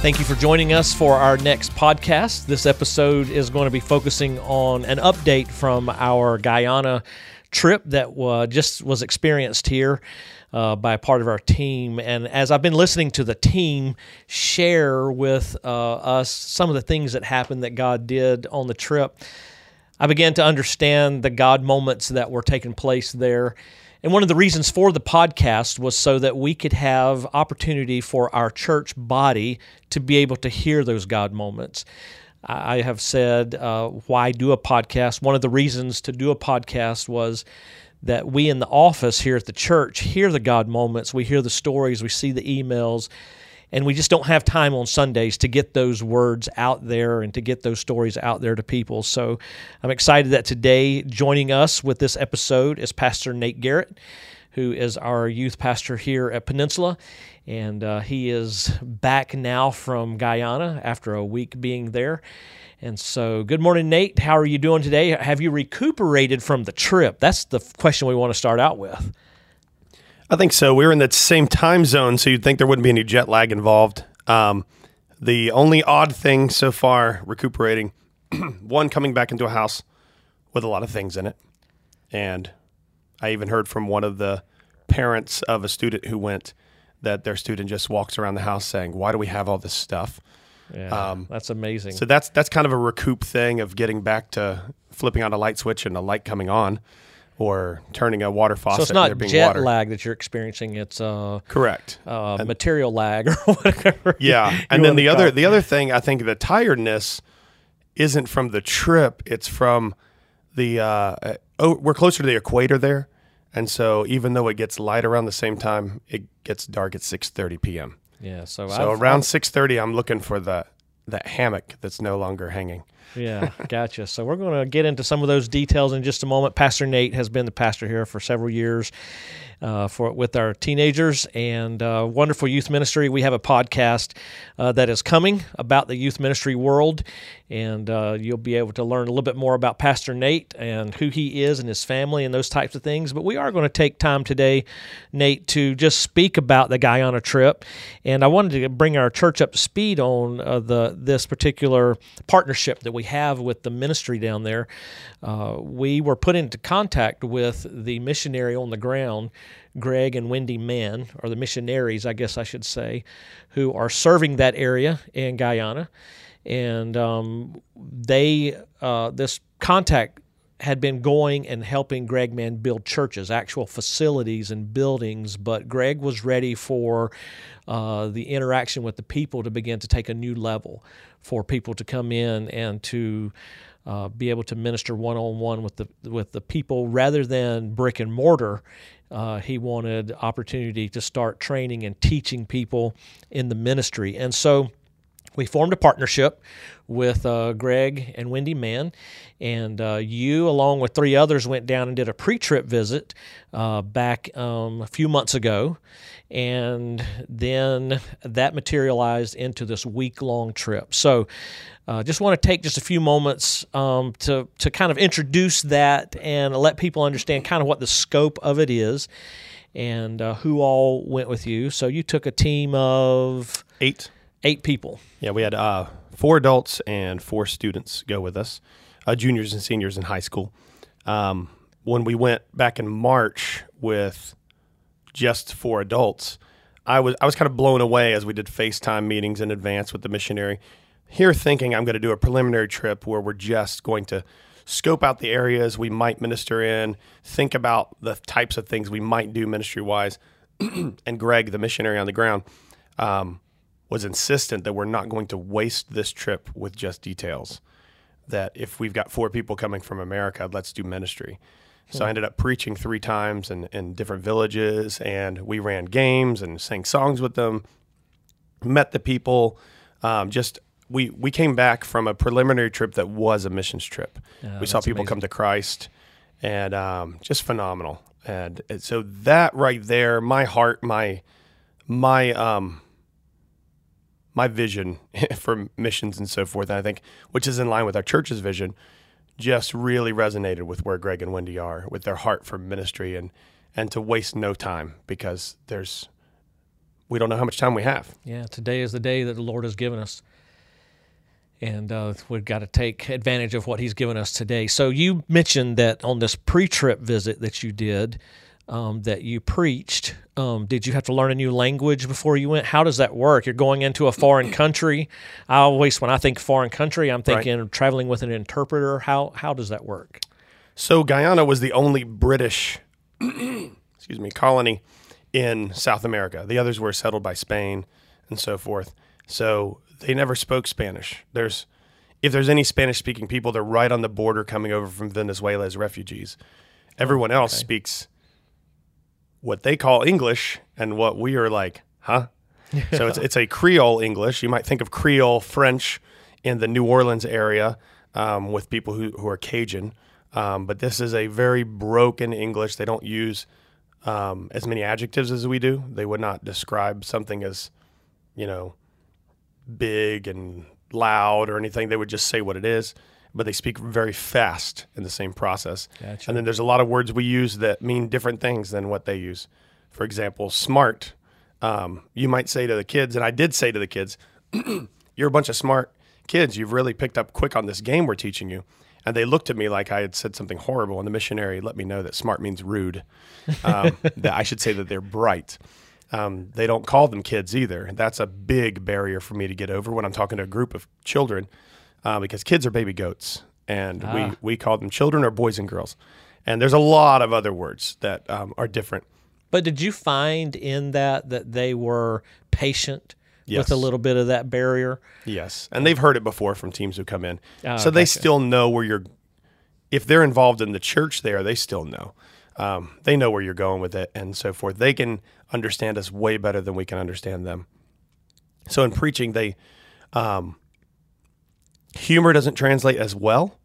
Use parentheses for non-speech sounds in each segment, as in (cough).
Thank you for joining us for our next podcast. This episode is going to be focusing on an update from our Guyana trip that uh, just was experienced here uh, by a part of our team. And as I've been listening to the team share with uh, us some of the things that happened that God did on the trip, I began to understand the God moments that were taking place there and one of the reasons for the podcast was so that we could have opportunity for our church body to be able to hear those God moments. I have said, uh, why do a podcast? One of the reasons to do a podcast was that we in the office here at the church hear the God moments, we hear the stories, we see the emails, and we just don't have time on Sundays to get those words out there and to get those stories out there to people. So I'm excited that today joining us with this episode is Pastor Nate Garrett, who is our youth pastor here at Peninsula. And uh, he is back now from Guyana after a week being there. And so, good morning, Nate. How are you doing today? Have you recuperated from the trip? That's the question we want to start out with. I think so. We were in the same time zone, so you'd think there wouldn't be any jet lag involved. Um, the only odd thing so far, recuperating, (clears throat) one coming back into a house with a lot of things in it, and I even heard from one of the parents of a student who went that their student just walks around the house saying, "Why do we have all this stuff?" Yeah, um, that's amazing. So that's that's kind of a recoup thing of getting back to flipping on a light switch and a light coming on or turning a water faucet. So it's not jet water. lag that you're experiencing. It's uh, correct uh, material lag or (laughs) whatever. Yeah, and then the other it. the other thing I think the tiredness isn't from the trip. It's from the uh, oh we're closer to the equator there, and so even though it gets light around the same time, it gets dark at six thirty p.m. Yeah, so so I've, around six thirty, I'm looking for the that hammock that's no longer hanging yeah, gotcha. So we're going to get into some of those details in just a moment. Pastor Nate has been the pastor here for several years, uh, for with our teenagers and uh, wonderful youth ministry. We have a podcast uh, that is coming about the youth ministry world, and uh, you'll be able to learn a little bit more about Pastor Nate and who he is and his family and those types of things. But we are going to take time today, Nate, to just speak about the Guyana trip, and I wanted to bring our church up to speed on uh, the this particular partnership that we have with the ministry down there. Uh, we were put into contact with the missionary on the ground Greg and Wendy Mann, or the missionaries, I guess I should say, who are serving that area in Guyana. And um, they, uh, this contact had been going and helping Greg Mann build churches, actual facilities and buildings, but Greg was ready for uh, the interaction with the people to begin to take a new level, for people to come in and to uh, be able to minister one on one with the with the people rather than brick and mortar uh, he wanted opportunity to start training and teaching people in the ministry. And so we formed a partnership with uh, Greg and Wendy Mann, and uh, you, along with three others, went down and did a pre-trip visit uh, back um, a few months ago, and then that materialized into this week-long trip. So, uh, just want to take just a few moments um, to to kind of introduce that and let people understand kind of what the scope of it is and uh, who all went with you. So you took a team of eight eight people. Yeah, we had uh, four adults and four students go with us, uh, juniors and seniors in high school. Um, when we went back in March with just four adults, I was I was kind of blown away as we did FaceTime meetings in advance with the missionary here thinking I'm going to do a preliminary trip where we're just going to scope out the areas we might minister in, think about the types of things we might do ministry wise. (clears throat) and Greg, the missionary on the ground, um, was insistent that we're not going to waste this trip with just details. That if we've got four people coming from America, let's do ministry. So I hmm. ended up preaching three times in, in different villages, and we ran games and sang songs with them, met the people, um, just we we came back from a preliminary trip that was a missions trip. we saw people amazing. come to Christ, and um, just phenomenal. And, and, so that right there, my heart, my my um my vision (laughs) for missions and so forth, and I think which is in line with our church's vision, just really resonated with where Greg and Wendy are with their heart for ministry and and to waste no time because there's we don't know how much time we have. Yeah, today is the day that the Lord has given us. And uh, we've got to take advantage of what He's given us today. So, you mentioned that on this pre trip visit that you did, um, that you preached, um, did you have to learn a new language before you went? How does that work? You're going into a foreign country. I always, when I think foreign country, I'm thinking right. traveling with an interpreter. How, how does that work? So, Guyana was the only British, (clears throat) excuse me, colony in South America. The others were settled by Spain and so forth. So they never spoke Spanish. There's if there's any Spanish speaking people, they're right on the border coming over from Venezuela as refugees. Everyone else okay. speaks what they call English and what we are like, huh? (laughs) so it's it's a Creole English. You might think of Creole French in the New Orleans area um, with people who, who are Cajun. Um, but this is a very broken English. They don't use um, as many adjectives as we do. They would not describe something as, you know, big and loud or anything. They would just say what it is, but they speak very fast in the same process. Gotcha. And then there's a lot of words we use that mean different things than what they use. For example, smart. Um, you might say to the kids, and I did say to the kids, (clears throat) "You're a bunch of smart kids. You've really picked up quick on this game we're teaching you." And they looked at me like I had said something horrible. And the missionary let me know that smart means rude. Um, (laughs) that I should say that they're bright. Um, they don't call them kids either. That's a big barrier for me to get over when I'm talking to a group of children, uh, because kids are baby goats, and ah. we we call them children or boys and girls. And there's a lot of other words that um, are different. But did you find in that that they were patient yes. with a little bit of that barrier? Yes, and they've heard it before from teams who come in, oh, so they still know where you're. If they're involved in the church, there they still know. Um, they know where you're going with it and so forth. They can understand us way better than we can understand them. So in preaching, they um, humor doesn't translate as well,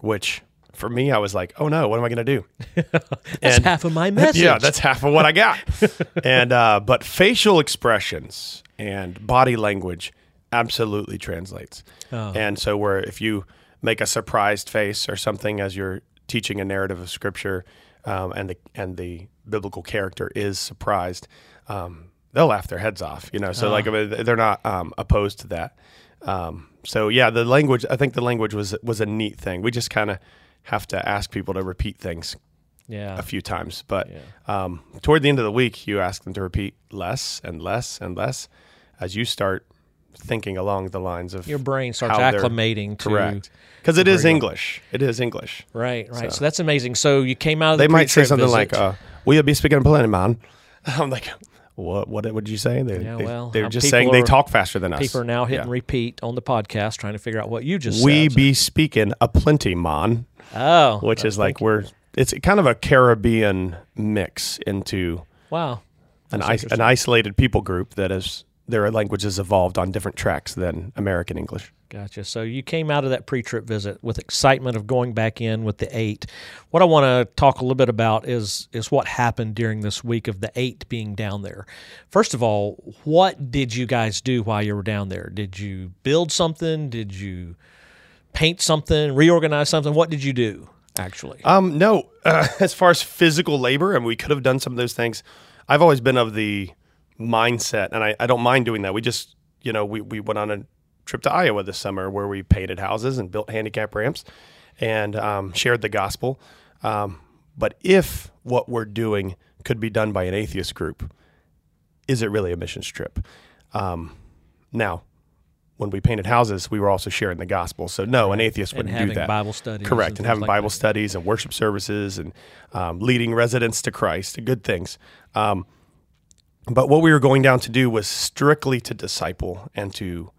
which for me, I was like, oh no, what am I going to do? (laughs) that's and, half of my (laughs) message. Yeah, that's half of what I got. (laughs) and uh, but facial expressions and body language absolutely translates. Oh. And so where if you make a surprised face or something as you're teaching a narrative of scripture, um, and the and the biblical character is surprised, um, they'll laugh their heads off. You know, so like uh-huh. they're not um, opposed to that. Um, so yeah, the language. I think the language was was a neat thing. We just kind of have to ask people to repeat things. Yeah. a few times, but yeah. Um, toward the end of the week, you ask them to repeat less and less and less as you start thinking along the lines of your brain starts acclimating to correct because it is English. It is English. Right, right. So, so, that's amazing. So you came out. of They the might say something visit. like, uh, "We'll be speaking plenty, man." (laughs) I'm like, "What? What would you say?" They, yeah, well, they, are just saying are, they talk faster than us. People are now hitting yeah. repeat on the podcast, trying to figure out what you just. We said. be speaking a plenty, man. Oh, which is like we're. It's kind of a Caribbean mix into wow an, is- an isolated people group that is their languages evolved on different tracks than American English. Gotcha. So you came out of that pre-trip visit with excitement of going back in with the eight. What I want to talk a little bit about is is what happened during this week of the eight being down there. First of all, what did you guys do while you were down there? Did you build something? Did you paint something? Reorganize something? What did you do actually? Um, no. Uh, (laughs) as far as physical labor, and we could have done some of those things. I've always been of the mindset, and I, I don't mind doing that. We just, you know, we, we went on a trip to Iowa this summer where we painted houses and built handicap ramps and um, shared the gospel. Um, but if what we're doing could be done by an atheist group, is it really a missions trip? Um, now, when we painted houses, we were also sharing the gospel. So no, an atheist wouldn't do that. Bible studies, correct, and, and having like Bible that. studies and worship services and um, leading residents to Christ, good things. Um, but what we were going down to do was strictly to disciple and to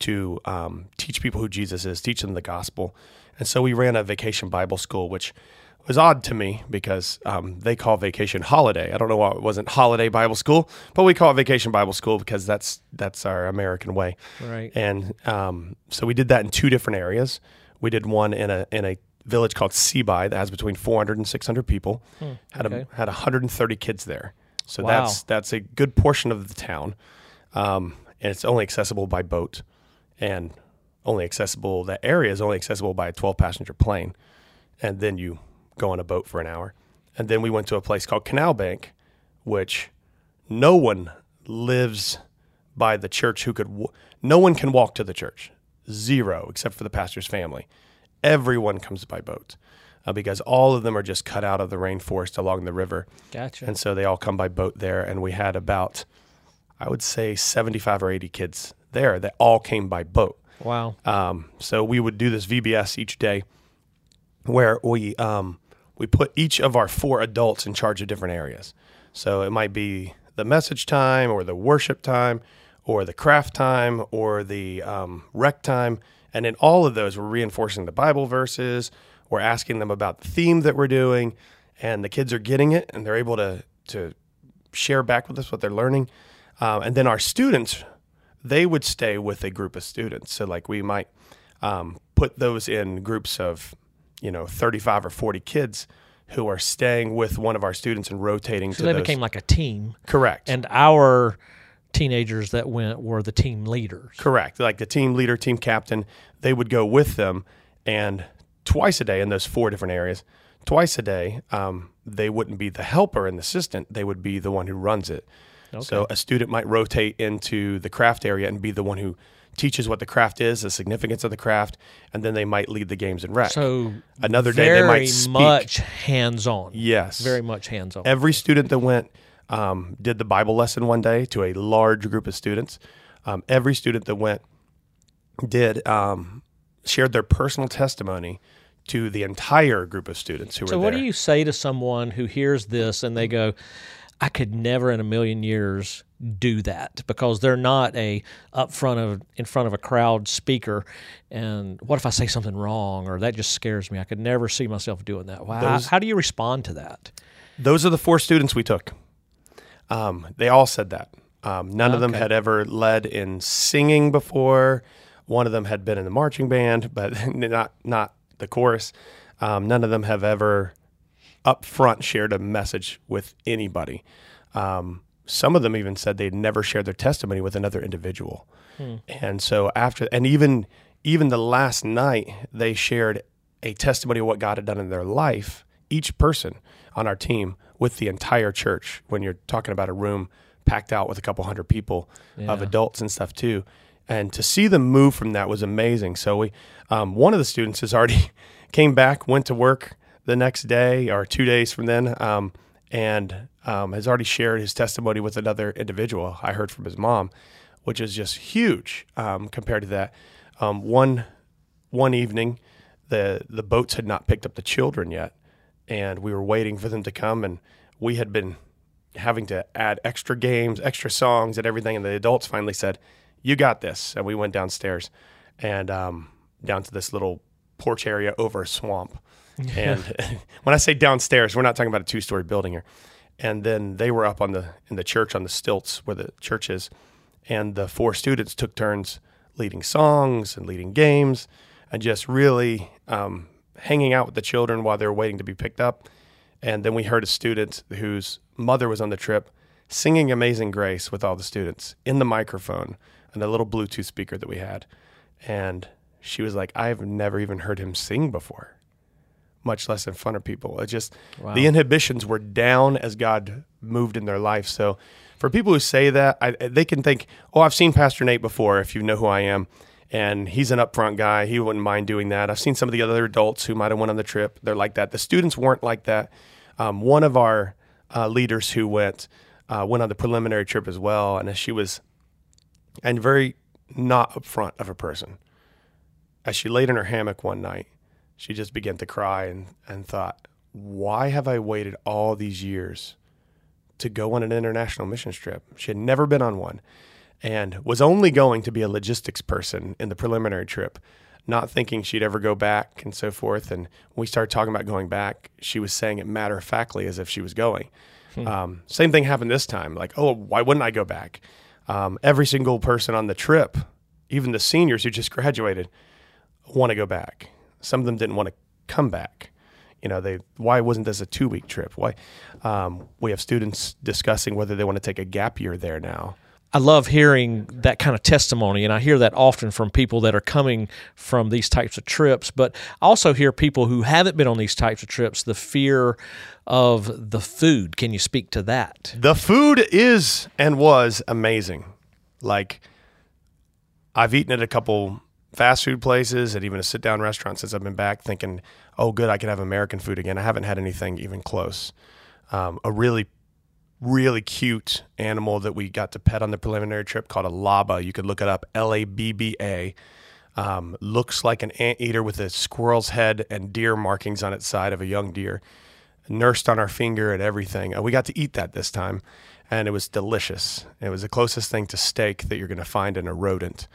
to um, teach people who Jesus is, teach them the gospel. And so we ran a vacation Bible school, which was odd to me because um, they call vacation holiday. I don't know why it wasn't holiday Bible school, but we call it vacation Bible school because that's that's our American way. Right. And um, so we did that in two different areas. We did one in a in a village called Seaby that has between 400 and 600 people. Hmm, had a, had 130 kids there. So wow. that's that's a good portion of the town, um, and it's only accessible by boat, and only accessible that area is only accessible by a 12 passenger plane, and then you go on a boat for an hour, and then we went to a place called Canal Bank, which no one lives by the church who could, w- no one can walk to the church. Zero, except for the pastor's family. Everyone comes by boat uh, because all of them are just cut out of the rainforest along the river. Gotcha. And so they all come by boat there. And we had about, I would say, 75 or 80 kids there that all came by boat. wow. Um, so we would do this VBS each day where we um, we put each of our four adults in charge of different areas. So it might be the message time or the worship time or the craft time or the um, rec time. And in all of those, we're reinforcing the Bible verses. We're asking them about the theme that we're doing. And the kids are getting it and they're able to, to share back with us what they're learning. Um, and then our students, they would stay with a group of students. So, like, we might um, put those in groups of, you know, 35 or 40 kids who are staying with one of our students and rotating So to they those. became like a team, Correct. and our teenagers that went were the team leaders. Correct. Like the team leader, team captain, they would go with them, and twice a day in those four different areas, twice a day, um, they wouldn't be the helper and the assistant. They would be the one who runs it. So a student might rotate into the craft area and be the one who teaches what the craft is, the significance of the craft, and then they might lead the games and rec. So Another day they might speak. much hands on. Yes. Very much hands on. Every student that went um, did the Bible lesson one day to a large group of students. Um, every student that went did um, shared their personal testimony to the entire group of students who were. So, what do you say to someone who hears this and they go, "I could never in a million years do that," because they're not a up front of in front of a crowd speaker, and what if I say something wrong or that just scares me? I could never see myself doing that. Wow. Those- How do you respond to that? Those are the four students we took. Um, they all said that. Um, none of them had ever led in singing before. One of them had been in the marching band, but (laughs) not not the chorus. Um, none of them have ever up front shared a message with anybody. Um, some of them even said they'd never shared their testimony with another individual. And so after, and even even the last night, they shared a testimony of what God had done in their life. Each person on our team with the entire church. When you're talking about a room packed out with a couple hundred people of adults and stuff too, and to see them move from that was amazing. So we, um, one of the students has already (laughs) came back, went to work the next day or two days from then, um, and um, has already shared his testimony with another individual. I heard from his mom, which is just huge um, compared to that. Um, one one evening, the the boats had not picked up the children yet, and we were waiting for them to come, and we had been having to add extra games, extra songs, and everything. And the adults finally said, "You got this," and we went downstairs and um, down to this little porch area over a swamp. And (laughs) when I say downstairs, we're not talking about a two story building here. And then they were up on the in the church on the stilts where the church is, and the four students took turns leading songs and leading games, and just really um, hanging out with the children while they were waiting to be picked up. And then we heard a student whose mother was on the trip singing Amazing Grace with all the students in the microphone and a little Bluetooth speaker that we had. And she was like, I've never even heard him sing before, much less in front of people. It just, Wow. the inhibitions were down as God moved in their life. So for people who say that, I, they can think, oh, I've seen Pastor Nate before, if you know who I am. And he's an upfront guy. He wouldn't mind doing that. I've seen some of the other adults who might have went on the trip. They're like that. The students weren't like that. Um, one of our uh, leaders who went uh, went on the preliminary trip as well, and as she was, and very not upfront of a person. As she laid in her hammock one night, she just began to cry and, and thought, why have I waited all these years to go on an international mission trip? She had never been on one and was only going to be a logistics person in the preliminary trip, not thinking she'd ever go back and so forth. And when we started talking about going back, she was saying it matter of factly as if she was going. Um, same thing happened this time. Like, oh, why wouldn't I go back? Um, every single person on the trip, even the seniors who just graduated, want to go back. Some of them didn't want to come back. You know, they why wasn't this a two week trip? Why? Um, we have students discussing whether they want to take a gap year there now. I love hearing that kind of testimony, and I hear that often from people that are coming from these types of trips. But I also hear people who haven't been on these types of trips the fear of the food. Can you speak to that? The food is and was amazing. Like, I've eaten at a couple fast food places and even a sit down restaurant since I've been back, thinking, oh, good, I can have American food again. I haven't had anything even close. Um, a really really cute animal that we got to pet on the preliminary trip called a labba. You could look it up, L A B B A. Um, looks like an anteater with a squirrel's head and deer markings on its side of a young deer. Nursed on our finger and everything. Uh, we got to eat that this time, and it was delicious. It was the closest thing to steak that you're going to find in a rodent.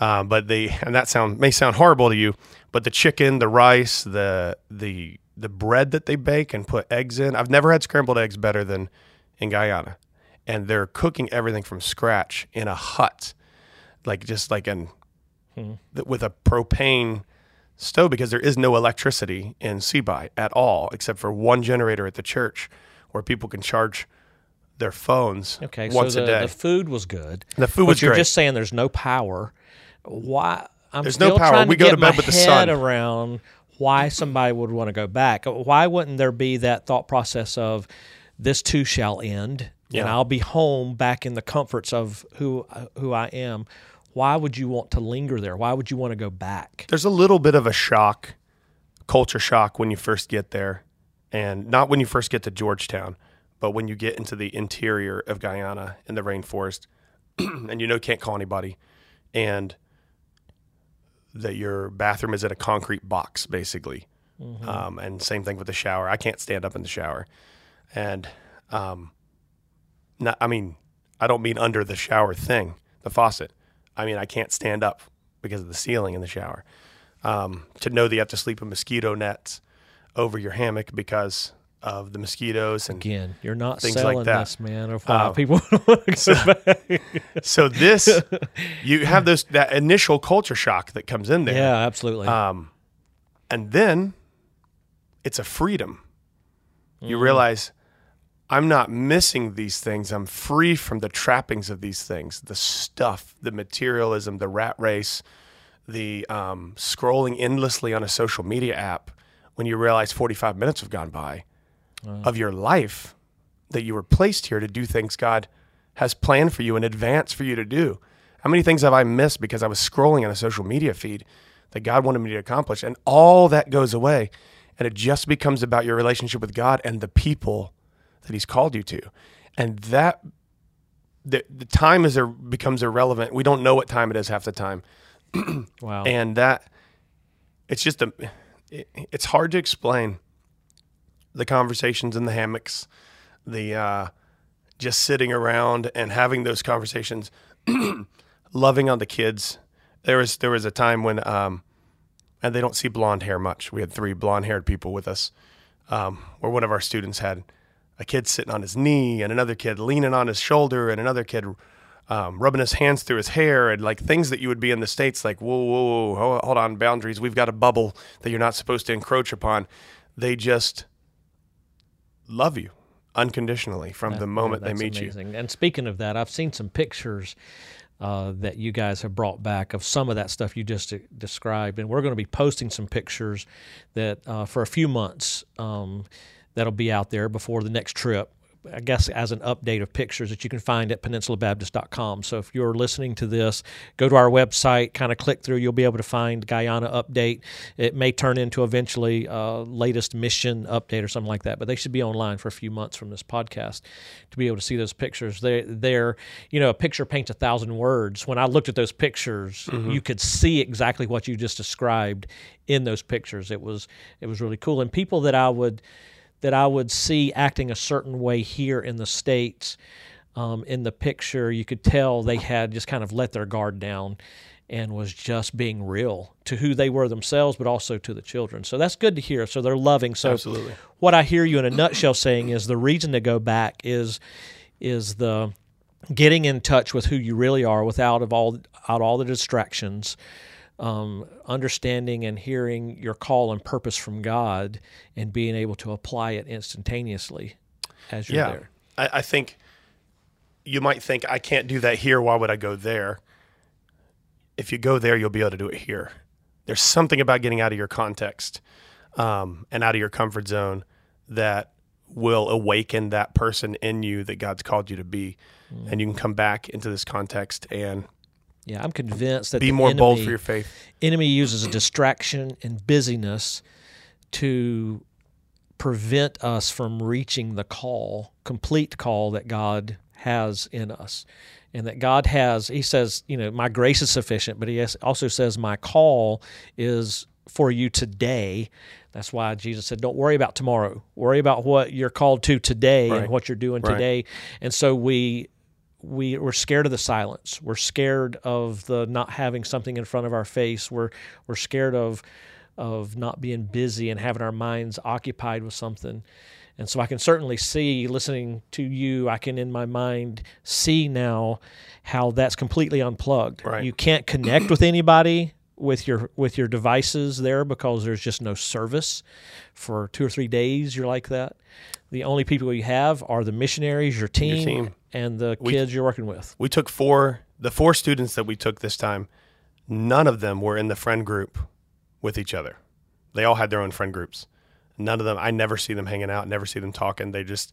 Um, but the and that sound may sound horrible to you, but the chicken, the rice, the the the bread that they bake and put eggs in. I've never had scrambled eggs better than in Guyana, and they're cooking everything from scratch in a hut, like just like an hmm. with a propane stove because there is no electricity in Seaby at all, except for one generator at the church where people can charge their phones okay, once so the, a day. The food was good. The food was but you're great. just saying there's no power. Why? I'm there's still no power. Trying we to go get to bed my with the head sun. around why somebody would want to go back. Why wouldn't there be that thought process of this too shall end, yeah. and I'll be home back in the comforts of who who I am. Why would you want to linger there? Why would you want to go back? There's a little bit of a shock, culture shock when you first get there, and not when you first get to Georgetown, but when you get into the interior of Guyana in the rainforest, (clears throat) and you know can't call anybody, and that your bathroom is in a concrete box basically, mm-hmm. um, and same thing with the shower. I can't stand up in the shower and um, not, I mean, I don't mean under the shower thing, the faucet. I mean, I can't stand up because of the ceiling in the shower. Um, to know that you have to sleep in mosquito nets over your hammock because of the mosquitoes and again, you're not things selling like that. this, man. Of why uh, people (laughs) so, so this, (laughs) you have this that initial culture shock that comes in there. Yeah, absolutely. Um, and then it's a freedom. You mm. realize I'm not missing these things. I'm free from the trappings of these things the stuff, the materialism, the rat race, the um, scrolling endlessly on a social media app when you realize 45 minutes have gone by of your life that you were placed here to do things God has planned for you in advance for you to do. How many things have I missed because I was scrolling on a social media feed that God wanted me to accomplish? And all that goes away. And it just becomes about your relationship with God and the people that he's called you to. And that the, the time is becomes irrelevant. We don't know what time it is half the time. wow. And that it's just a it, it's hard to explain the conversations in the hammocks, the uh, just sitting around and having those conversations, (clears throat) loving on the kids. There was there was a time when um, and they don't see blonde hair much. We had three blonde haired people with us, um, where one of our students had a kid sitting on his knee and another kid leaning on his shoulder and another kid um, rubbing his hands through his hair and like things that you would be in the states like whoa whoa whoa hold on boundaries we've got a bubble that you're not supposed to encroach upon they just love you unconditionally from that, the moment they meet amazing. you and speaking of that i've seen some pictures uh, that you guys have brought back of some of that stuff you just described and we're going to be posting some pictures that uh, for a few months um, that'll be out there before the next trip. I guess as an update of pictures that you can find at peninsulabaptist.com. So if you're listening to this, go to our website, kind of click through, you'll be able to find Guyana update. It may turn into eventually a latest mission update or something like that, but they should be online for a few months from this podcast to be able to see those pictures. They they're, you know, a picture paints a thousand words. When I looked at those pictures, mm-hmm. you could see exactly what you just described in those pictures. It was it was really cool. And people that I would that I would see acting a certain way here in the States. Um, in the picture, you could tell they had just kind of let their guard down and was just being real to who they were themselves, but also to the children. So that's good to hear. So they're loving. So Absolutely. what I hear you in a nutshell saying is the reason to go back is is the getting in touch with who you really are without of all out all the distractions um, understanding and hearing your call and purpose from God and being able to apply it instantaneously as you're yeah, there. I, I think you might think I can't do that here. Why would I go there? If you go there, you'll be able to do it here. There's something about getting out of your context um, and out of your comfort zone that will awaken that person in you that God's called you to be, mm. and you can come back into this context and yeah, I'm convinced that be more enemy, bold for your faith. Enemy uses a distraction and busyness to prevent us from reaching the call, complete call that God has in us. And that God has, He says, you know, my grace is sufficient, but He also says, my call is for you today. That's why Jesus said, don't worry about tomorrow. Worry about what you're called to today right. and what you're doing right. today. And so we we we're scared of the silence. We're scared of the not having something in front of our face. We're we're scared of of not being busy and having our minds occupied with something. And so I can certainly see listening to you, I can in my mind see now how that's completely unplugged. Right. You can't connect with anybody with your with your devices there because there's just no service for two or three days. You're like that. The only people you have are the missionaries your team, your team. and the we, kids you're working with. We took four the four students that we took this time none of them were in the friend group with each other. They all had their own friend groups. None of them i never see them hanging out never see them talking. They just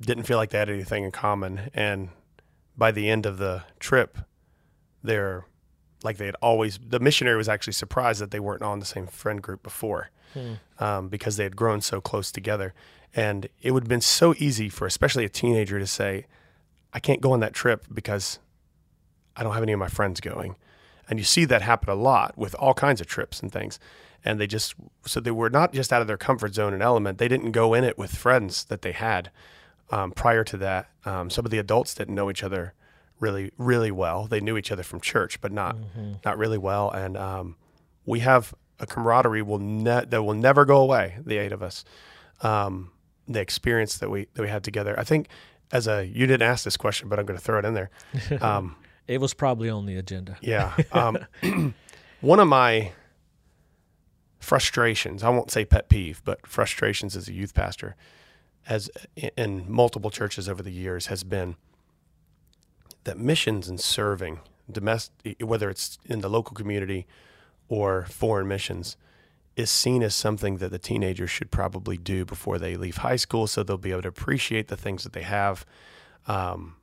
didn't feel like they had anything in common. And by the end of the trip they're like they had always the missionary was actually surprised that they weren't on the same friend group before hmm. um, because they had grown so close together. And it would have been so easy for especially a teenager to say i can't go on that trip because i don't have any of my friends going. And you see that happen a lot with all kinds of trips and things. And they just so they were not just out of their comfort zone and element. They didn't go in it with friends that they had um, prior to that. Um, some of the adults didn't know each other really really well. They knew each other from church, but not mm-hmm. not really well. And um, we have a camaraderie will ne- that will never go away. The eight of us, um, the experience that we that we had together. I think as a you didn't ask this question, but I'm going to throw it in there. (laughs) Um, it was probably on the agenda. Yeah. Um, (laughs) (clears throat) one of my frustrations, I won't say pet peeve, but frustrations as a youth pastor, as in multiple churches over the years, has been that missions and serving domestic, whether it's in the local community or foreign missions, is seen as something that the teenagers should probably do before they leave high school, so they'll be able to appreciate the things that they have, um,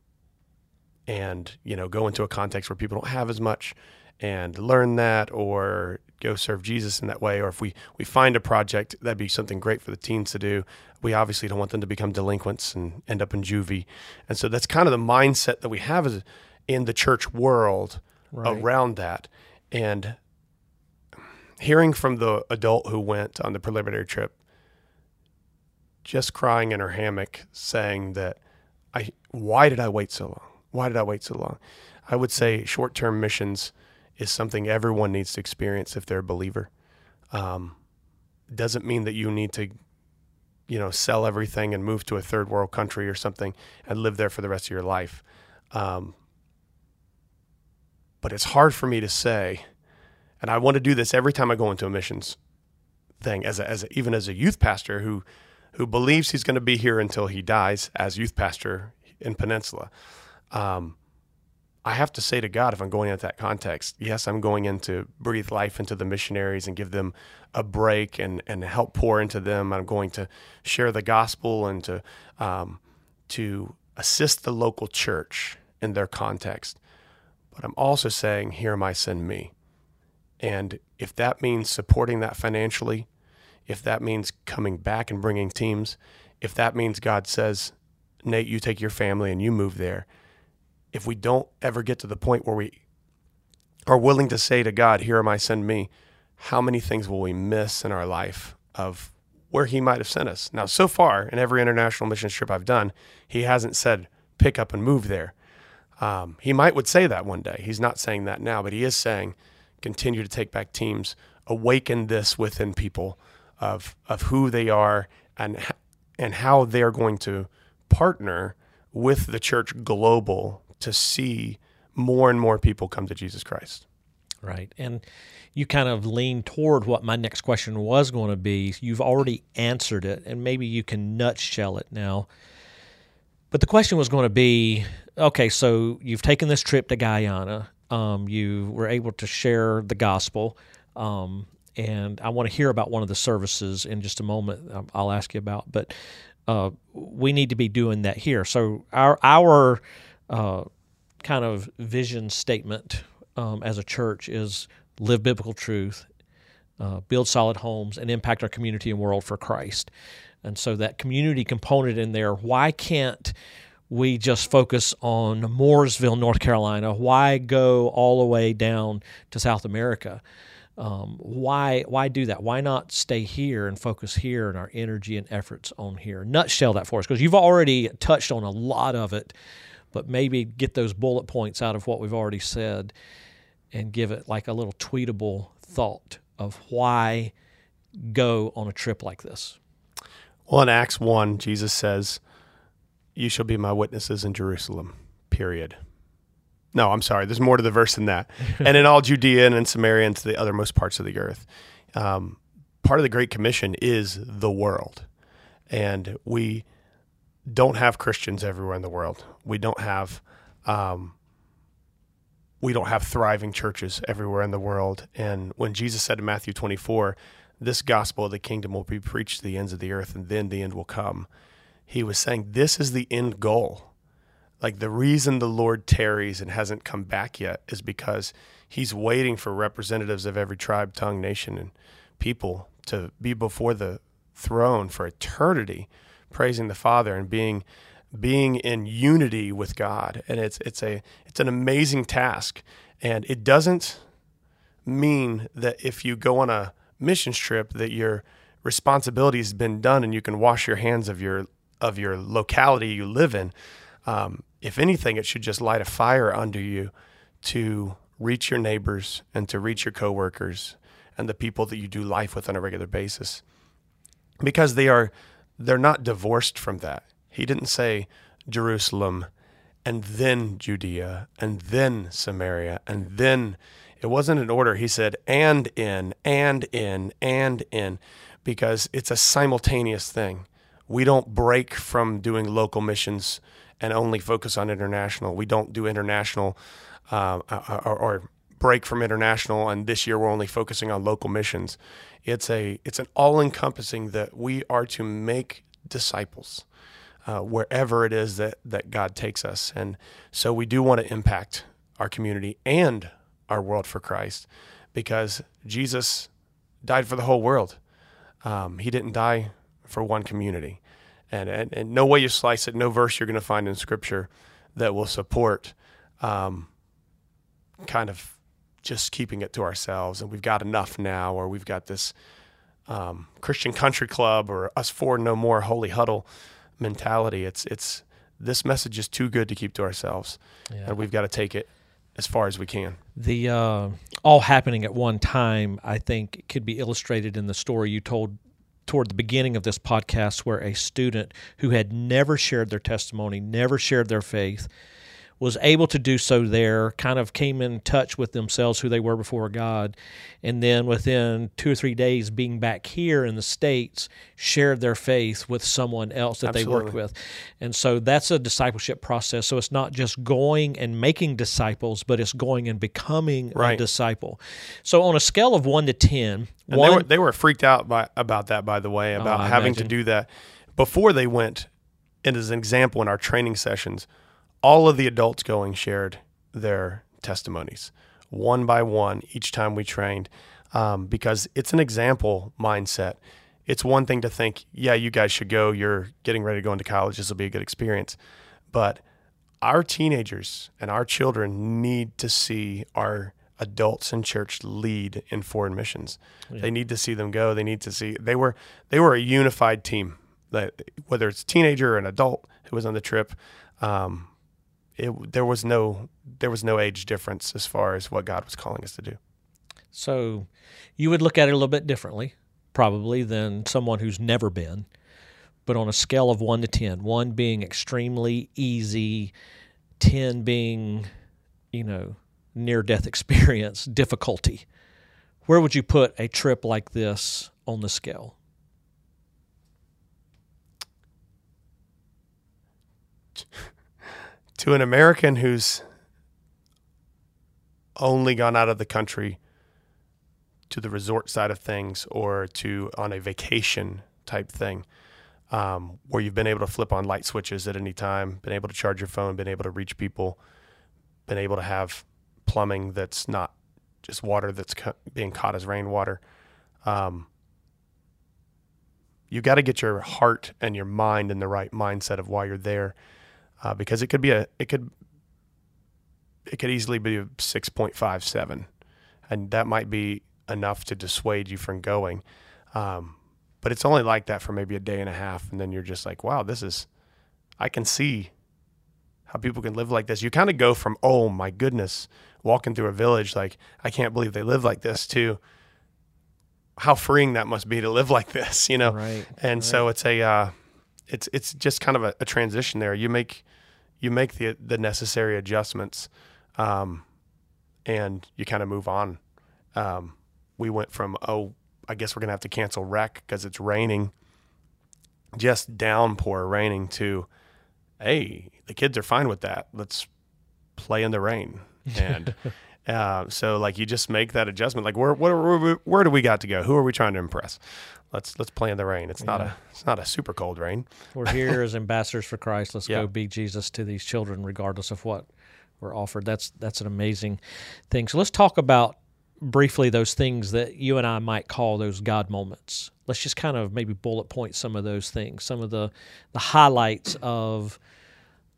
and you know, go into a context where people don't have as much, and learn that, or go serve Jesus in that way. Or if we we find a project, that'd be something great for the teens to do we obviously don't want them to become delinquents and end up in juvie. And so that's kind of the mindset that we have in the church world right. around that. And hearing from the adult who went on the preliminary trip, just crying in her hammock, saying that, I, why did I wait so long? Why did I wait so long? I would say short term missions is something everyone needs to experience if they're a believer. Um, doesn't mean that you need to you know, sell everything and move to a third world country or something and live there for the rest of your life. Um, but it's hard for me to say, and I want to do this every time I go into a missions thing, as a, as a, even as a youth pastor who who believes he's going to be here until he dies as youth pastor in Peninsula. Um, I have to say to God, if I'm going into that context, yes, I'm going in to breathe life into the missionaries and give them a break and, and help pour into them. I'm going to share the gospel and to um, to assist the local church in their context. But I'm also saying, here am I, send me. And if that means supporting that financially, if that means coming back and bringing teams, if that means God says, Nate, you take your family and you move there if we don't ever get to the point where we are willing to say to God, Here am I, send me, how many things will we miss in our life of where He might have sent us? Now, so far, in every international mission trip I've done, He hasn't said, Pick up and move there. Um, he might would say that one day. He's not saying that now, but he is saying, continue to take back teams, awaken this within people of of who they are and and how they're going to partner with the church global to see more and more people come to Jesus Christ. Right. And you kind of lean toward what my next question was going to be. You've already answered it, and maybe you can nutshell it now. But the question was going to be okay, so you've taken this trip to Guyana. Um, you were able to share the gospel. Um, and I want to hear about one of the services in just a moment. Um, I'll ask you about, but uh, we need to be doing that here. So our our uh, kind of vision statement um, as a church is live biblical truth, uh, build solid homes, and impact our community and world for Christ. And so that community component in there, why can't we just focus on Mooresville, North Carolina? Why go all the way down to South America? Um, why why do that? Why not stay here and focus here and our energy and efforts on here? Nutshell that for us because you've already touched on a lot of it, but maybe get those bullet points out of what we've already said and give it like a little tweetable thought of why go on a trip like this. Well, in Acts 1, Jesus says, You shall be my witnesses in Jerusalem, period. No, I'm sorry. There's more to the verse than that. (laughs) and in all Judea and in Samaria and to the othermost parts of the earth. Um, part of the Great Commission is the world. And we don't have Christians everywhere in the world. We don't have. Um, we don't have thriving churches everywhere in the world. And when Jesus said in Matthew 24, this gospel of the kingdom will be preached to the ends of the earth and then the end will come. He was saying this is the end goal. Like the reason the Lord tarries and hasn't come back yet is because he's waiting for representatives of every tribe, tongue, nation, and people to be before the throne for eternity, praising the Father and being being in unity with God. And it's it's a it's an amazing task. And it doesn't mean that if you go on a missions trip that your responsibility has been done and you can wash your hands of your of your locality you live in. Um, if anything, it should just light a fire under you to reach your neighbors and to reach your coworkers and the people that you do life with on a regular basis, because they are they're not divorced from that. He didn't say Jerusalem and then Judea and then Samaria and then it wasn't an order. He said, and in, and in, and in, because it's a simultaneous thing. We don't break from doing local missions and only focus on international. We don't do international uh, or, or, break from international. And this year we're only focusing on local missions. It's a it's an all encompassing that we are to make disciples uh, wherever it is that that God takes us. And so we do want to impact our community and our world for Christ because Jesus died for the whole world. Um, he didn't die for one community. And, and, and, no way you slice it, no verse you're going to find in Scripture that will support um, kind of just keeping it to ourselves and we've got enough now, or we've got this um, Christian country club or us four no more holy huddle mentality. It's it's this message is too good to keep to ourselves, yeah. and we've got to take it as far as we can. The uh, all happening at one time, I think, could be illustrated in the story you told toward the beginning of this podcast, where a student who had never shared their testimony, never shared their faith, was able to do so there, kind of came in touch with themselves, who they were before God. And then within two or three days, being back here in the States, shared their faith with someone else that Absolutely. they worked with. And so that's a discipleship process. So it's not just going and making disciples, but it's going and becoming right. a disciple. So on a scale of one to 10, and one, they, were, they were freaked out by, about that, by the way, oh, about oh, having imagine. to do that before they went. And as an example, in our training sessions, all of the adults going shared their testimonies one by one each time we trained um, because it's an example mindset. It's one thing to think, yeah, you guys should go. You're getting ready to go into college. This will be a good experience. But our teenagers and our children need to see our adults in church lead in foreign missions. Yeah. They need to see them go. They need to see they were they were a unified team. That whether it's a teenager or an adult who was on the trip, um, it, there was no there was no age difference as far as what God was calling us to do. So, you would look at it a little bit differently, probably than someone who's never been. But on a scale of one to ten, one being extremely easy, ten being, you know, near death (laughs) experience, difficulty. Where would you put a trip like this on the scale? (laughs) to an American who's only gone out of the country to the resort side of things or to on a vacation type thing um, where you've been able to flip on light switches at any time, been able to charge your phone, been able to reach people, been able to have plumbing that's not just water that's ca- being caught as rainwater. Um, you got to get your heart and your mind in the right mindset of why you're there, uh, because it could be a it could it could easily be a six point five seven, and that might be enough to dissuade you from going. Um, but it's only like that for maybe a day and a half, and then you're just like, wow, this is I can see how people can live like this. You kind of go from oh my goodness, walking through a village like I can't believe they live like this to how freeing that must be to live (laughs) like this, you know. Right. And right. so it's a uh, it's it's just kind of a, a, transition there. You make you make the the necessary adjustments, um, and you kind of move on. Um, we went from oh I guess we're gonna have to cancel rec because it's raining, just downpour raining to hey the kids are fine with that. Let's play in the rain and. (laughs) Uh, so like you just make that adjustment. Like where, where where where do we got to go? Who are we trying to impress? Let's let's play in the rain. It's yeah. not a it's not a super cold rain. We're here as ambassadors for Christ. Let's (laughs) yeah. go be Jesus to these children, regardless of what we're offered. That's that's an amazing thing. So let's talk about briefly those things that you and I might call those God moments. Let's just kind of maybe bullet point some of those things, some of the the highlights of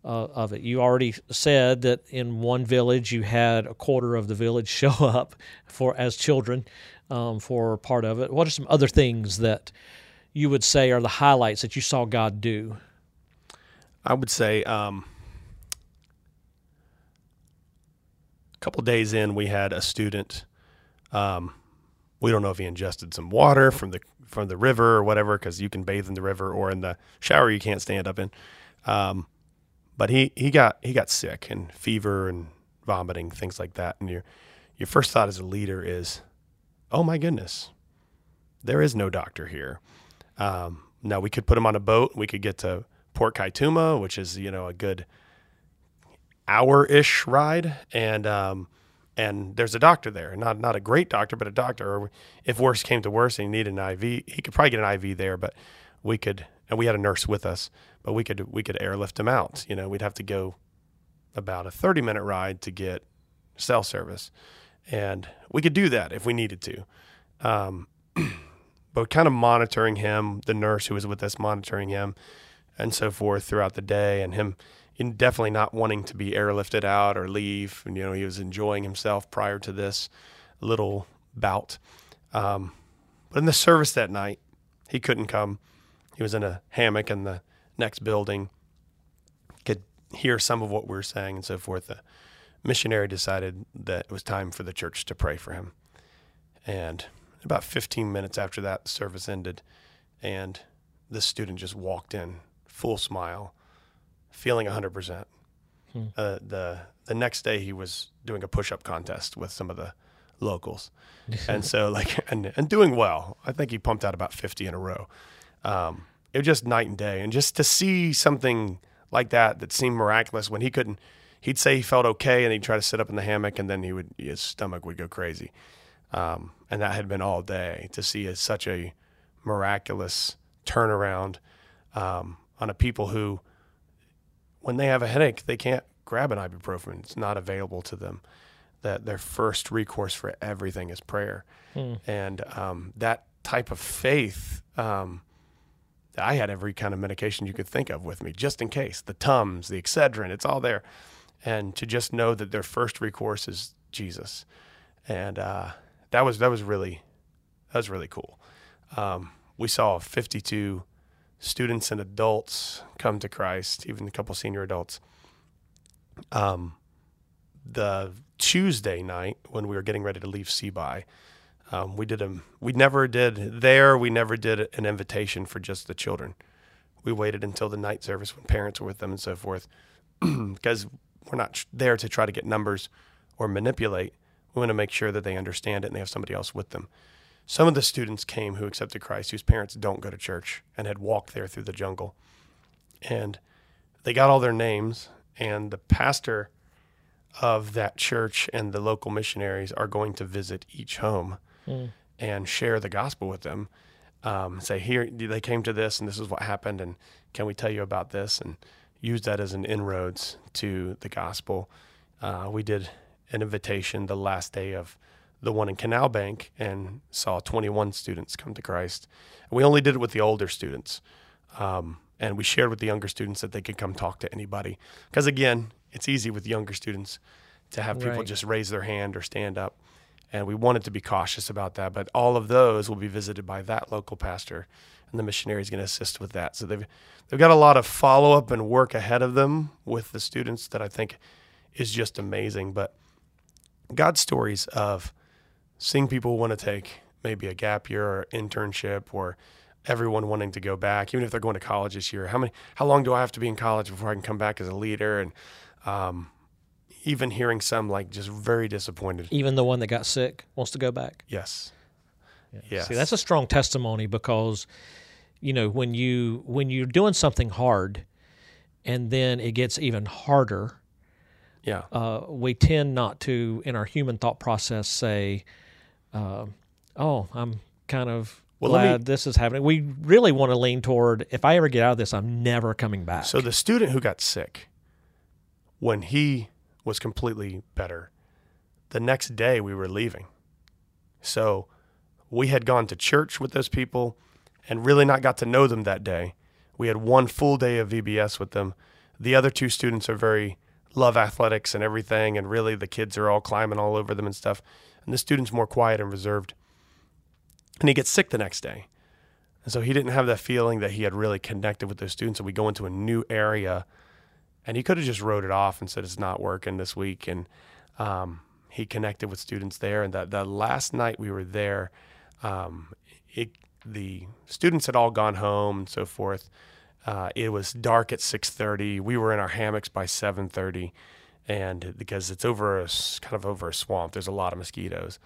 uh, of it. You already said that in one village you had a quarter of the village (laughs) show up for as children um, for part of it. What are some other things that you would say are the highlights that you saw God do? I would say um, a couple days in, we had a student. Um, we don't know if he ingested some water from the from the river or whatever, because you can bathe in the river or in the shower you can't stand up in. But he, he got he got sick and fever and vomiting things like that. And your your first thought as a leader is oh my goodness there is no doctor here. Um, now we could put him on a boat. We could get to port kaituma which is you know a good hour-ish ride. And um, and there's a doctor there. Not not a great doctor but a doctor. Or if worse came to worse and he needed an iv he could probably get an iv there but we could and we had a nurse with us but we could we could airlift him out. You know, we'd have to go about a 30 minute ride to get cell service, and we could do that if we needed to. Um, (clears throat) but kind of monitoring him, the nurse who was with us monitoring him, and so forth throughout the day, and him definitely not wanting to be airlifted out or leave. And you know, he was enjoying himself prior to this little bout. Um, but in the service that night, he couldn't come. He was in a hammock in the next building, could hear some of what we are saying and so forth. The missionary decided that it was time for the church to pray for him. And about 15 minutes after that, the service ended, and this student just walked in, full smile, feeling 100%. Hmm. Uh, the the next day, he was doing a push up contest with some of the locals, (laughs) and so like and and doing well. I think he pumped out about 50 in a row. Um, it was just night and day. And just to see something like that that seemed miraculous when he couldn't, he'd say he felt okay and he'd try to sit up in the hammock and then he would, his stomach would go crazy. Um, and that had been all day to see a, such a miraculous turnaround um, on a people who, when they have a headache, they can't grab an ibuprofen. It's not available to them. That their first recourse for everything is prayer, hmm. and um, that type of faith um, I had every kind of medication you could think of with me, just in case. The Tums, the Excedrin, it's all there. And to just know that their first recourse is Jesus, and uh, that was that was really that was really cool. Um, we saw 52 students and adults come to Christ, even a couple senior adults. Um, the Tuesday night when we were getting ready to leave CBI, um, we did a we never did there. We never did an invitation for just the children. We waited until the night service when parents were with them and so forth, (clears throat) because we're not there to try to get numbers or manipulate. We want to make sure that they understand it and they have somebody else with them. Some of the students came who accepted Christ, whose parents don't go to church and had walked there through the jungle, and they got all their names and the pastor of that church and the local missionaries are going to visit each home and share the gospel with them. Um, say, here, they came to this, and this is what happened, and can we tell you about this? And use that as an inroads to the gospel. Uh, we did an invitation the last day of the one in Canal Bank and saw 21 students come to Christ. We only did it with the older students. Um, and we shared with the younger students that they could come talk to anybody. Because again, it's easy with younger students to have people Right. just raise their hand or stand up. And we wanted to be cautious about that. But all of those will be visited by that local pastor, and the missionary is going to assist with that. So they've they've got a lot of follow up and work ahead of them with the students that I think is just amazing. But God's stories of seeing people want to take maybe a gap year or internship or everyone wanting to go back, even if they're going to college this year. How many? How long do I have to be in college before I can come back as a leader? And um, even hearing some like just very disappointed. Even the one that got sick wants to go back. Yes. Yes. See, that's a strong testimony because, you know, when you when you're doing something hard, and then it gets even harder, Yeah. uh, we tend not to, in our human thought process, say, uh, "Oh, I'm kind of Well, let me- glad this is happening." We really want to lean toward, "If I ever get out of this, I'm never coming back." So the student who got sick, when he was completely better, the next day we were leaving. So we had gone to church with those people and really not got to know them that day. We had one full day of VBS with them. The other two students are very love athletics and everything, and really the kids are all climbing all over them and stuff. And the student's more quiet and reserved. And he gets sick the next day. And so he didn't have that feeling that he had really connected with those students. And we go into a new area, and he could have just wrote it off and said it's not working this week. And um, he connected with students there. And that the last night we were there, um, it, the students had all gone home and so forth. Uh, it was dark at 6:30. We were in our hammocks by 7:30, and because it's over a kind of over a swamp, there's a lot of mosquitoes,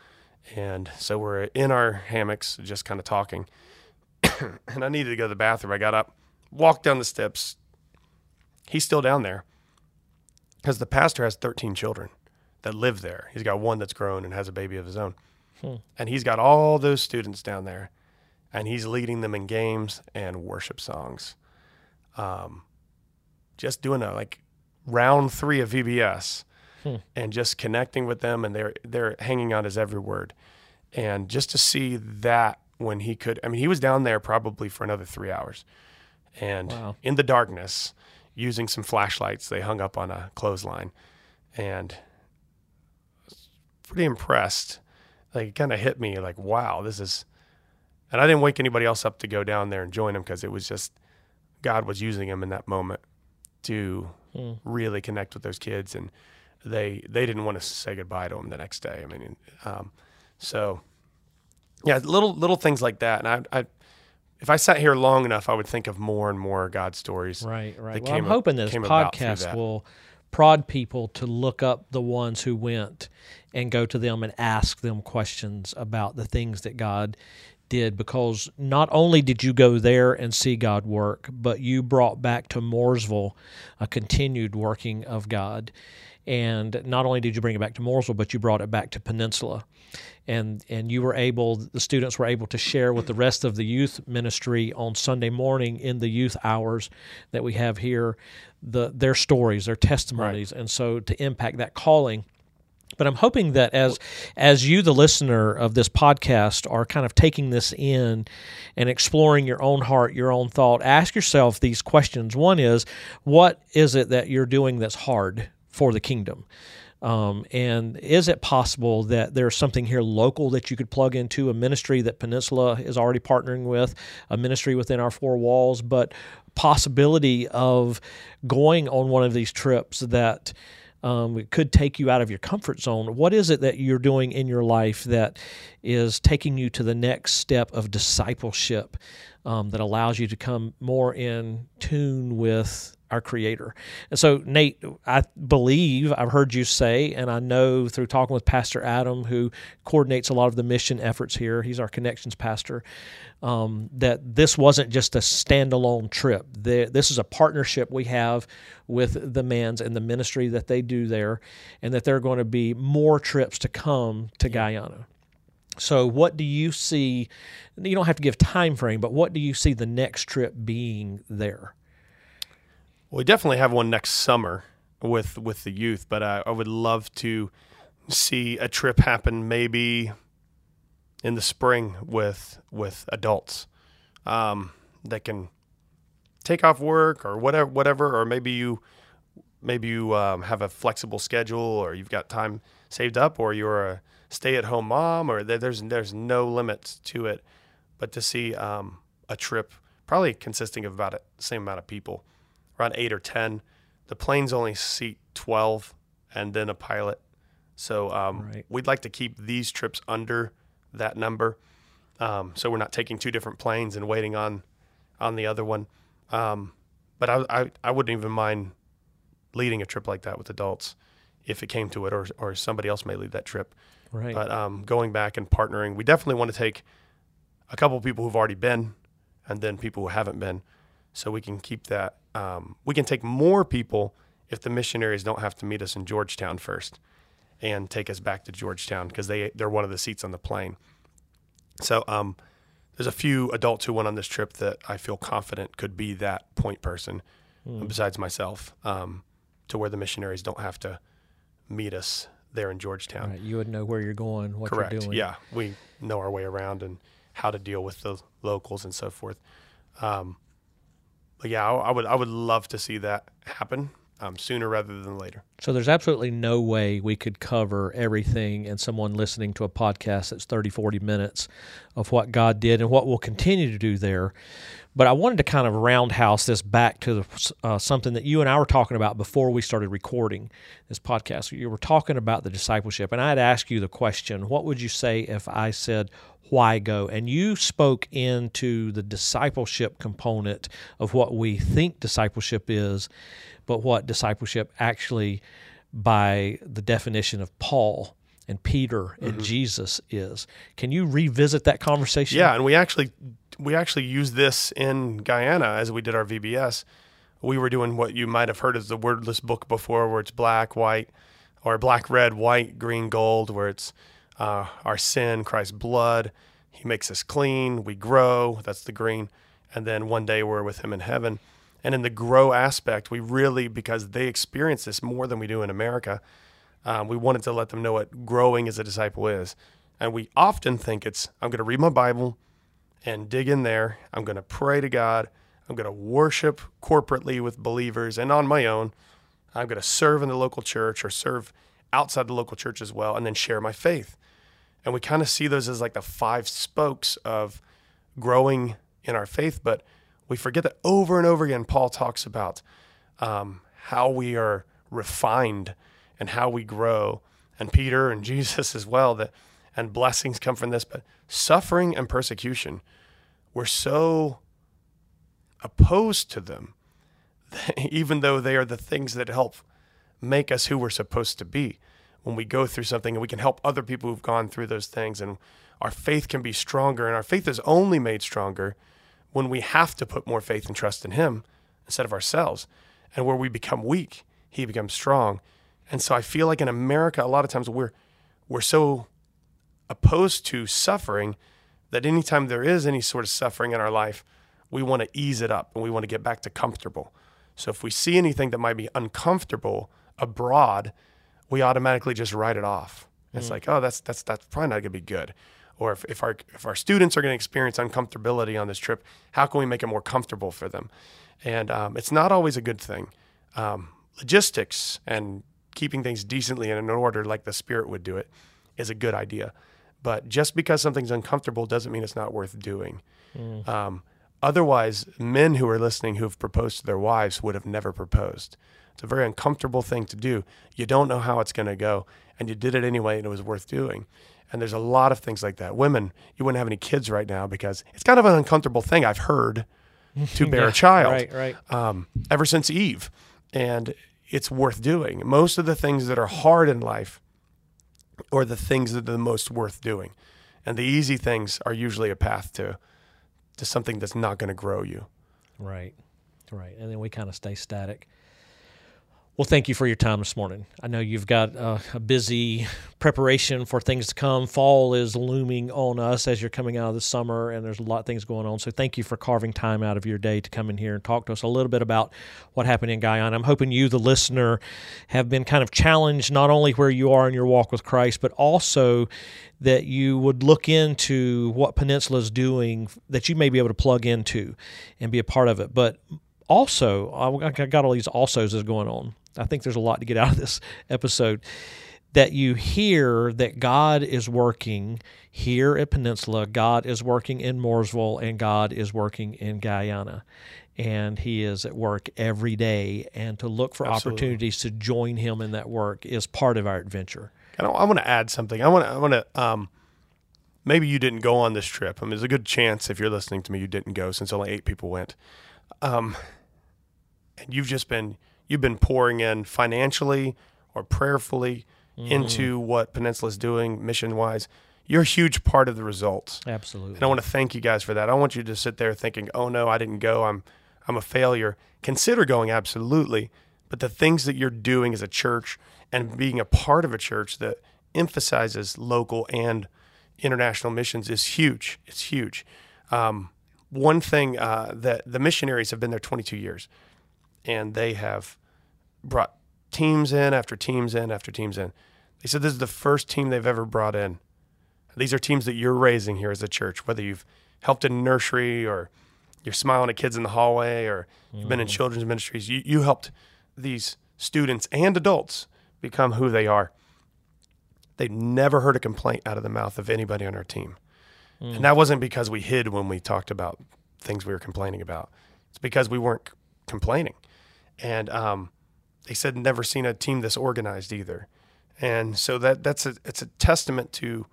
and so we're in our hammocks, just kind of talking (coughs) and I needed to go to the bathroom. I got up, walked down the steps. He's still down there because the pastor has 13 children that live there. He's got one that's grown and has a baby of his own. And he's got all those students down there and he's leading them in games and worship songs. Um, just doing a like round three of VBS and just connecting with them and they're they're hanging on his every word. And just to see that when he could I mean he was down there probably for another three hours. And Wow. in the darkness, using some flashlights they hung up on a clothesline. And I was pretty impressed. Like it kind of hit me like, wow, this is and I didn't wake anybody else up to go down there and join them because it was just God was using him in that moment to really connect with those kids, and they they didn't want to say goodbye to him the next day. I mean, um, so yeah, little little things like that. And I, I, if I sat here long enough, I would think of more and more God stories. Right, right. Well, I'm hoping this came about through podcast will prod people to look up the ones who went and go to them and ask them questions about the things that God did because not only did you go there and see God work, but you brought back to Mooresville a continued working of God. And not only did you bring it back to Mooresville, but you brought it back to Peninsula. And and you were able the students were able to share with the rest of the youth ministry on Sunday morning in the youth hours that we have here the their stories, their testimonies, and so to impact that calling but I'm hoping that as as you, the listener of this podcast, are kind of taking this in and exploring your own heart, your own thought, ask yourself these questions. One is, what is it that you're doing that's hard for the kingdom? Um, and is it possible that there's something here local that you could plug into a ministry that Peninsula is already partnering with, a ministry within our four walls, but possibility of going on one of these trips that um, could take you out of your comfort zone. What is it that you're doing in your life that is taking you to the next step of discipleship um, that allows you to come more in tune with our Creator. And so, Nate, I believe I've heard you say, and I know through talking with Pastor Adam, who coordinates a lot of the mission efforts here, he's our connections pastor, um, that this wasn't just a standalone trip. The, this is a partnership we have with the men's and the ministry that they do there, and that there are going to be more trips to come to Guyana. So, what do you see? You don't have to give time frame, but what do you see the next trip being there? Well, we definitely have one next summer with with the youth, but I, I would love to see a trip happen maybe in the spring with with adults um, that can take off work or whatever whatever, or maybe you maybe you um, have a flexible schedule or you've got time saved up, or you're a stay at home mom, or there's there's no limits to it. But to see um, a trip, probably consisting of about the same amount of people, around eight or ten. The planes only seat twelve, and then a pilot. So um, Right. we'd like to keep these trips under that number, um, so we're not taking two different planes and waiting on on the other one. Um, but I, I I wouldn't even mind leading a trip like that with adults if it came to it, or or somebody else may lead that trip. Right. But um, going back and partnering, we definitely want to take a couple of people who've already been, and then people who haven't been, so we can keep that. Um, we can take more people if the missionaries don't have to meet us in Georgetown first, and take us back to Georgetown because they they're one of the seats on the plane. So um, there's a few adults who went on this trip that I feel confident could be that point person, besides myself, um, to where the missionaries don't have to meet us there in Georgetown. right. You would know where you're going, what Correct. you're doing. Yeah, we know our way around and how to deal with the locals and so forth. Um, but yeah, I, I would I would love to see that happen um, sooner rather than later. So there's absolutely no way we could cover everything and someone listening to a podcast that's 30, 40 minutes of what God did and what we'll continue to do there. But I wanted to kind of roundhouse this back to the, uh, something that you and I were talking about before we started recording this podcast. You were talking about the discipleship, and I had asked you the question what would you say if I said, why go? And you spoke into the discipleship component of what we think discipleship is, but what discipleship actually, by the definition of Paul and Peter and Jesus, is. Can you revisit that conversation? Yeah, and we actually we actually used this in Guyana as we did our VBS. We were doing what you might have heard as the wordless book before, where it's black, white, or black, red, white, green, gold, where it's uh, our sin, Christ's blood. He makes us clean. We grow. That's the green. And then one day we're with Him in heaven. And in the grow aspect, we really, because they experience this more than we do in America, um, we wanted to let them know what growing as a disciple is. And we often think it's, I'm going to read my Bible and dig in there. I'm going to pray to God. I'm going to worship corporately with believers and on my own. I'm going to serve in the local church or serve outside the local church as well, and then share my faith. And we kind of see those as like the five spokes of growing in our faith, but we forget that over and over again, Paul talks about um, how we are refined and how we grow, and Peter and (laughs) Jesus as well. That and blessings come from this, but suffering and persecution, we're so opposed to them, (laughs) even though they are the things that help make us who we're supposed to be. When we go through something and we can help other people who've gone through those things, and our faith can be stronger, and our faith is only made stronger when we have to put more faith and trust in Him instead of ourselves. And where we become weak, He becomes strong. And so I feel like in America, a lot of times we're we're so opposed to suffering that anytime there is any sort of suffering in our life, we want to ease it up and we want to get back to comfortable. So if we see anything that might be uncomfortable abroad, we automatically just write it off. It's like, oh, that's that's that's probably not going to be good. Or if, if our if our students are going to experience uncomfortability on this trip, how can we make it more comfortable for them? And um, it's not always a good thing. Um, logistics and keeping things decently and in order, like the Spirit would do it, is a good idea. But just because something's uncomfortable doesn't mean it's not worth doing. Um, otherwise, men who are listening who've proposed to their wives would have never proposed. It's a very uncomfortable thing to do. You don't know how it's going to go, and you did it anyway, and it was worth doing. And there's a lot of things like that. Women, you wouldn't have any kids right now because it's kind of an uncomfortable thing. I've heard to (laughs) bear a child. Right, right. Um, ever since Eve, and it's worth doing. Most of the things that are hard in life, are the things that are the most worth doing, and the easy things are usually a path to to something that's not going to grow you. Right, right. And then we kind of stay static. Well, thank you for your time this morning. I know you've got uh, a busy preparation for things to come. Fall is looming on us as you're coming out of the summer, and there's a lot of things going on. So, thank you for carving time out of your day to come in here and talk to us a little bit about what happened in Guyana. I'm hoping you, the listener, have been kind of challenged not only where you are in your walk with Christ, but also that you would look into what Peninsula is doing that you may be able to plug into and be a part of it. But also, I got all these alsos that's going on I think there's a lot to get out of this episode. That you hear that God is working here at Peninsula, God is working in Mooresville, and God is working in Guyana. And He is at work every day. And to look for Absolutely. opportunities to join Him in that work is part of our adventure. I, I want to add something. I want to, I want to, um, maybe you didn't go on this trip. I mean, there's a good chance if you're listening to me, you didn't go since only eight people went. Um, and you've just been you've been pouring in financially or prayerfully mm. into what Peninsula is doing mission wise. You're a huge part of the results. Absolutely. And I want to thank you guys for that. I don't want you to sit there thinking, "Oh no, I didn't go. I'm I'm a failure." Consider going absolutely, but the things that you're doing as a church and being a part of a church that emphasizes local and international missions is huge. It's huge. Um, one thing uh, that the missionaries have been there 22 years and they have brought teams in after teams in after teams in. They said this is the first team they've ever brought in. These are teams that you're raising here as a church, whether you've helped in nursery or you're smiling at kids in the hallway or you've been in mm. children's ministries. You, you helped these students and adults become who they are. They never heard a complaint out of the mouth of anybody on our team. Mm. And that wasn't because we hid when we talked about things we were complaining about. It's because we weren't complaining and um, they said never seen a team this organized either. And so that that's a it's a testament to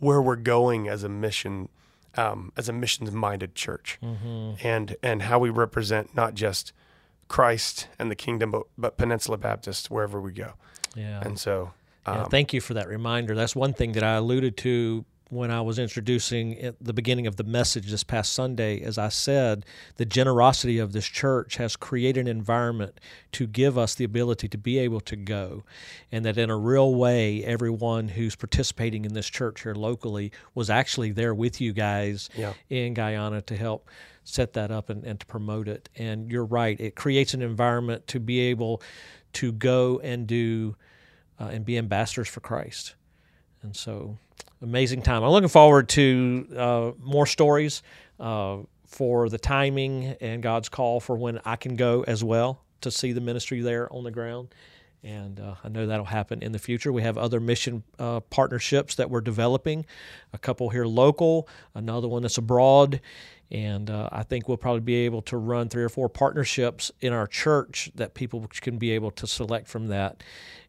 where we're going as a mission, um, as a missions minded church, mm-hmm. and and how we represent not just Christ and the kingdom, but, but Peninsula Baptist wherever we go. Yeah. And so, um, yeah, thank you for that reminder. That's one thing that I alluded to when I was introducing at the beginning of the message this past Sunday, as I said, the generosity of this church has created an environment to give us the ability to be able to go. And that in a real way, everyone who's participating in this church here locally was actually there with you guys yeah. in Guyana to help set that up and, and to promote it. And you're right, it creates an environment to be able to go and do uh, and be ambassadors for Christ. And so amazing time. I'm looking forward to uh, more stories uh, for the timing and God's call for when I can go as well to see the ministry there on the ground. And uh, I know that'll happen in the future. We have other mission uh, partnerships that we're developing, a couple here local, another one that's abroad. And uh, I think we'll probably be able to run three or four partnerships in our church that people can be able to select from that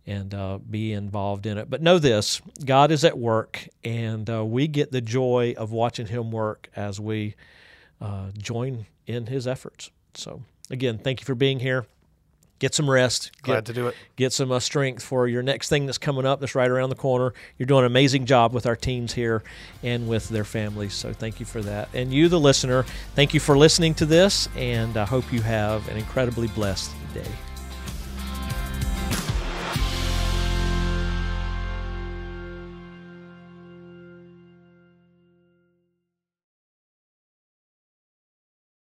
and uh, be involved in it. But know this God is at work, and uh, we get the joy of watching Him work as we uh, join in His efforts. So, again, thank you for being here. Get some rest. Glad get, to do it. Get some uh, strength for your next thing that's coming up that's right around the corner. You're doing an amazing job with our teams here and with their families. So thank you for that. And you, the listener, thank you for listening to this. And I hope you have an incredibly blessed day.